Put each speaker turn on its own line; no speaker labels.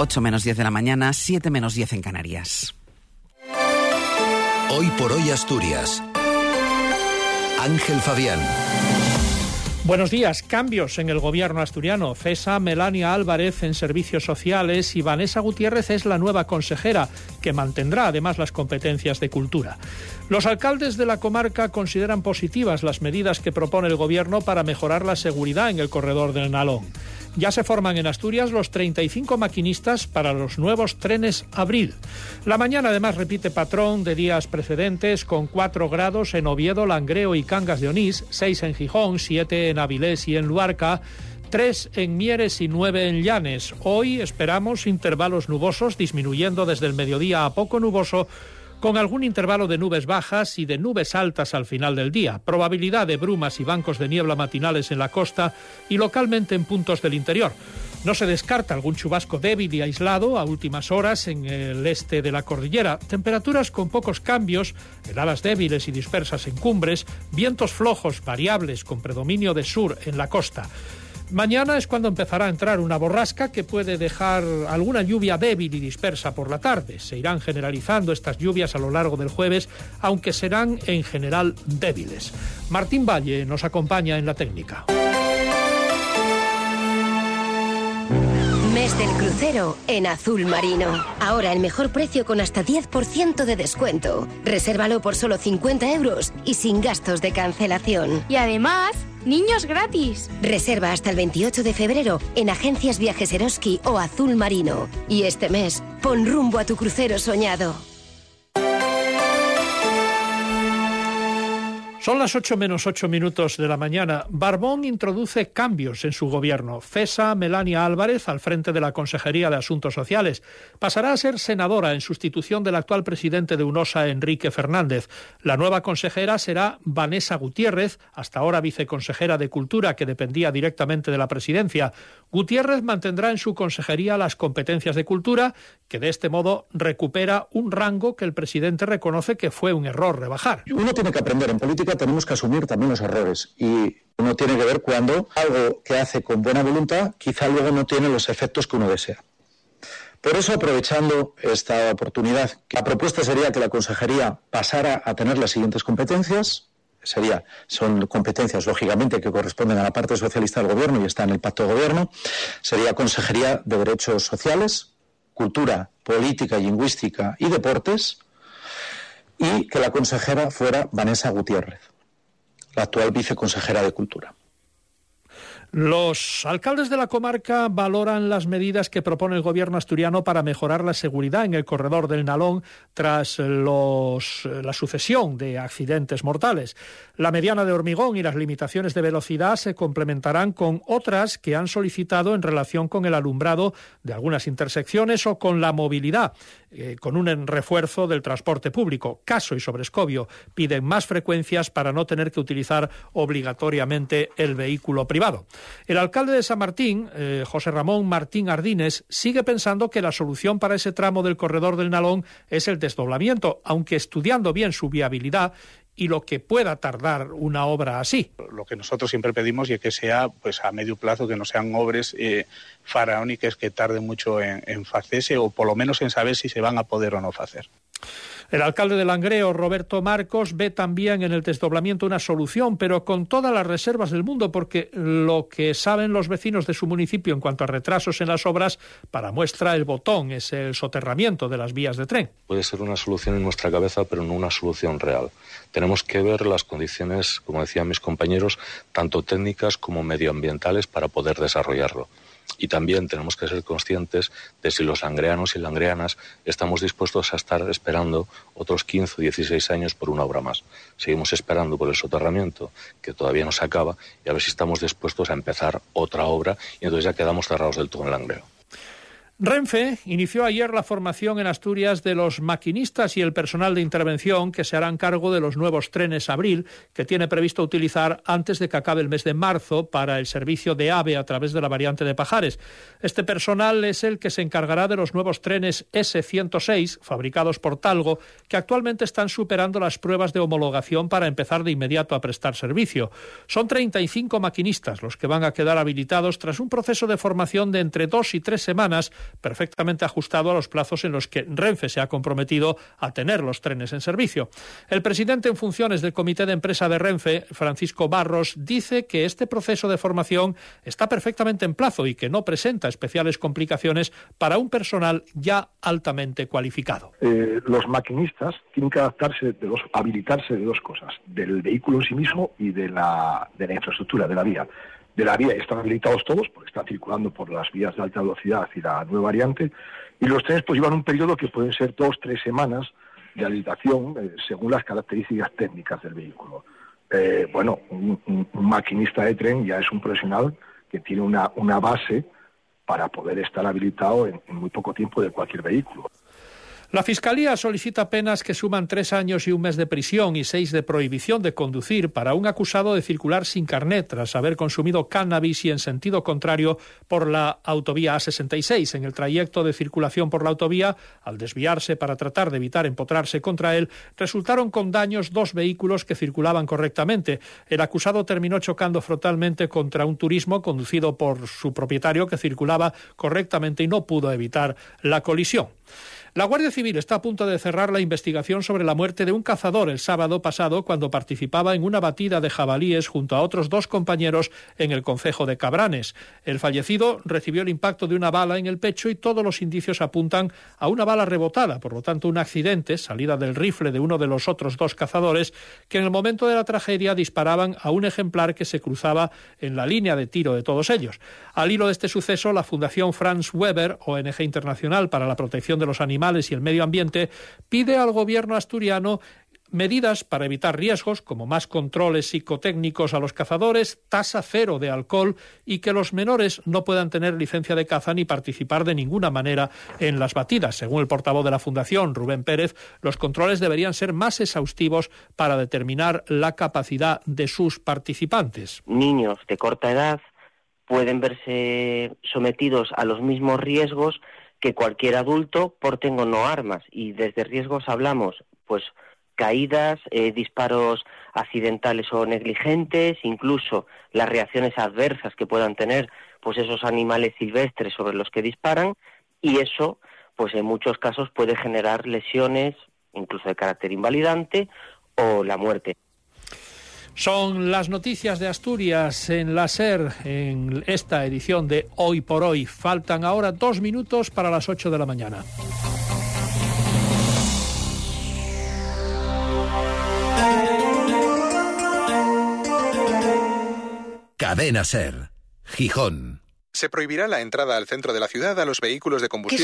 8 menos 10 de la mañana, 7 menos 10 en Canarias.
Hoy por hoy Asturias. Ángel Fabián.
Buenos días. Cambios en el gobierno asturiano. Cesa Melania Álvarez en Servicios Sociales y Vanessa Gutiérrez es la nueva consejera, que mantendrá además las competencias de cultura. Los alcaldes de la comarca consideran positivas las medidas que propone el gobierno para mejorar la seguridad en el corredor del Nalón. Ya se forman en Asturias los 35 maquinistas para los nuevos trenes Abril. La mañana además repite patrón de días precedentes con 4 grados en Oviedo, Langreo y Cangas de Onís, 6 en Gijón, 7 en Avilés y en Luarca. 3 en Mieres y 9 en Llanes. Hoy esperamos intervalos nubosos, disminuyendo desde el mediodía a poco nuboso con algún intervalo de nubes bajas y de nubes altas al final del día, probabilidad de brumas y bancos de niebla matinales en la costa y localmente en puntos del interior. No se descarta algún chubasco débil y aislado a últimas horas en el este de la cordillera. Temperaturas con pocos cambios, heladas débiles y dispersas en cumbres, vientos flojos variables con predominio de sur en la costa. Mañana es cuando empezará a entrar una borrasca que puede dejar alguna lluvia débil y dispersa por la tarde. Se irán generalizando estas lluvias a lo largo del jueves, aunque serán en general débiles. Martín Valle nos acompaña en la técnica.
Mes del crucero en azul marino. Ahora el mejor precio con hasta 10% de descuento. Resérvalo por solo 50 euros y sin gastos de cancelación.
Y además, niños gratis.
Reserva hasta el 28 de febrero en agencias Viajes Eroski o Azul Marino. Y este mes, pon rumbo a tu crucero soñado.
Son las 8 menos 8 minutos de la mañana. Barbón introduce cambios en su gobierno. Cesa Melania Álvarez al frente de la Consejería de Asuntos Sociales. Pasará a ser senadora en sustitución del actual presidente de UNOSA, Enrique Fernández. La nueva consejera será Vanessa Gutiérrez, hasta ahora viceconsejera de Cultura, que dependía directamente de la presidencia. Gutiérrez mantendrá en su consejería las competencias de cultura, que de este modo recupera un rango que el presidente reconoce que fue un error rebajar.
Uno tiene que aprender en política tenemos que asumir también los errores y uno tiene que ver cuando algo que hace con buena voluntad quizá luego no tiene los efectos que uno desea. Por eso, aprovechando esta oportunidad, la propuesta sería que la consejería pasara a tener las siguientes competencias. Sería, son competencias, lógicamente, que corresponden a la parte socialista del Gobierno y está en el pacto de Gobierno. Sería Consejería de Derechos Sociales, Cultura, Política, Lingüística y Deportes, y que la consejera fuera Vanessa Gutiérrez, la actual viceconsejera de Cultura.
Los alcaldes de la comarca valoran las medidas que propone el gobierno asturiano para mejorar la seguridad en el corredor del Nalón tras los, la sucesión de accidentes mortales. La mediana de hormigón y las limitaciones de velocidad se complementarán con otras que han solicitado en relación con el alumbrado de algunas intersecciones o con la movilidad, eh, con un refuerzo del transporte público. Caso y Sobrescobio piden más frecuencias para no tener que utilizar obligatoriamente el vehículo privado. El alcalde de San Martín, eh, José Ramón Martín Ardines, sigue pensando que la solución para ese tramo del corredor del Nalón es el desdoblamiento, aunque estudiando bien su viabilidad y lo que pueda tardar una obra así.
Lo que nosotros siempre pedimos y que sea pues a medio plazo, que no sean obras eh, faraónicas que tarden mucho en, en hacerse o por lo menos en saber si se van a poder o no hacer.
El alcalde de Langreo, Roberto Marcos, ve también en el desdoblamiento una solución, pero con todas las reservas del mundo, porque lo que saben los vecinos de su municipio en cuanto a retrasos en las obras, para muestra el botón, es el soterramiento de las vías de tren.
Puede ser una solución en nuestra cabeza, pero no una solución real. Tenemos que ver las condiciones, como decían mis compañeros, tanto técnicas como medioambientales para poder desarrollarlo. Y también tenemos que ser conscientes de si los langreanos y langreanas estamos dispuestos a estar esperando otros 15 o 16 años por una obra más. Seguimos esperando por el soterramiento, que todavía no se acaba, y a ver si estamos dispuestos a empezar otra obra y entonces ya quedamos cerrados del todo en Langreo.
Renfe inició ayer la formación en Asturias de los maquinistas y el personal de intervención que se harán cargo de los nuevos trenes Abril que tiene previsto utilizar antes de que acabe el mes de marzo para el servicio de AVE a través de la variante de Pajares. Este personal es el que se encargará de los nuevos trenes S106 fabricados por Talgo que actualmente están superando las pruebas de homologación para empezar de inmediato a prestar servicio. Son 35 maquinistas los que van a quedar habilitados tras un proceso de formación de entre dos y tres semanas perfectamente ajustado a los plazos en los que Renfe se ha comprometido a tener los trenes en servicio. El presidente en funciones del Comité de Empresa de Renfe, Francisco Barros, dice que este proceso de formación está perfectamente en plazo y que no presenta especiales complicaciones para un personal ya altamente cualificado.
Eh, los maquinistas tienen que adaptarse de dos, habilitarse de dos cosas, del vehículo en sí mismo y de la, de la infraestructura, de la vía. De la vía están habilitados todos porque están circulando por las vías de alta velocidad y la nueva variante, y los trenes pues llevan un periodo que pueden ser dos, tres semanas de habilitación eh, según las características técnicas del vehículo. Eh, bueno, un, maquinista de tren ya es un profesional que tiene una, una base para poder estar habilitado en muy poco tiempo de cualquier vehículo.
La Fiscalía solicita penas que suman tres años y un mes de prisión y seis de prohibición de conducir para un acusado de circular sin carnet tras haber consumido cannabis y en sentido contrario por la autovía A66. En el trayecto de circulación por la autovía, al desviarse para tratar de evitar empotrarse contra él, resultaron con daños dos vehículos que circulaban correctamente. El acusado terminó chocando frontalmente contra un turismo conducido por su propietario que circulaba correctamente y no pudo evitar la colisión. La Guardia Civil está a punto de cerrar la investigación sobre la muerte de un cazador el sábado pasado cuando participaba en una batida de jabalíes junto a otros dos compañeros en el concejo de Cabranes. El fallecido recibió el impacto de una bala en el pecho y todos los indicios apuntan a una bala rebotada, por lo tanto un accidente, salida del rifle de uno de los otros dos cazadores, que en el momento de la tragedia disparaban a un ejemplar que se cruzaba en la línea de tiro de todos ellos. Al hilo de este suceso, la Fundación Franz Weber, ONG Internacional para la Protección de los Animales, y el Medio Ambiente pide al gobierno asturiano medidas para evitar riesgos como más controles psicotécnicos a los cazadores, tasa cero de alcohol y que los menores no puedan tener licencia de caza ni participar de ninguna manera en las batidas. Según el portavoz de la Fundación, Rubén Pérez, los controles deberían ser más exhaustivos para determinar la capacidad de sus participantes.
Niños de corta edad pueden verse sometidos a los mismos riesgos que cualquier adulto porten o no armas. Y desde riesgos hablamos, pues, caídas, eh, disparos accidentales o negligentes, incluso las reacciones adversas que puedan tener, pues, esos animales silvestres sobre los que disparan. Y eso, pues, en muchos casos puede generar lesiones, incluso de carácter invalidante, o la muerte.
Son las noticias de Asturias en la SER en esta edición de Hoy por Hoy. Faltan ahora dos minutos para las ocho de la mañana.
Cadena SER, Gijón.
Se prohibirá la entrada al centro de la ciudad a los vehículos de combustión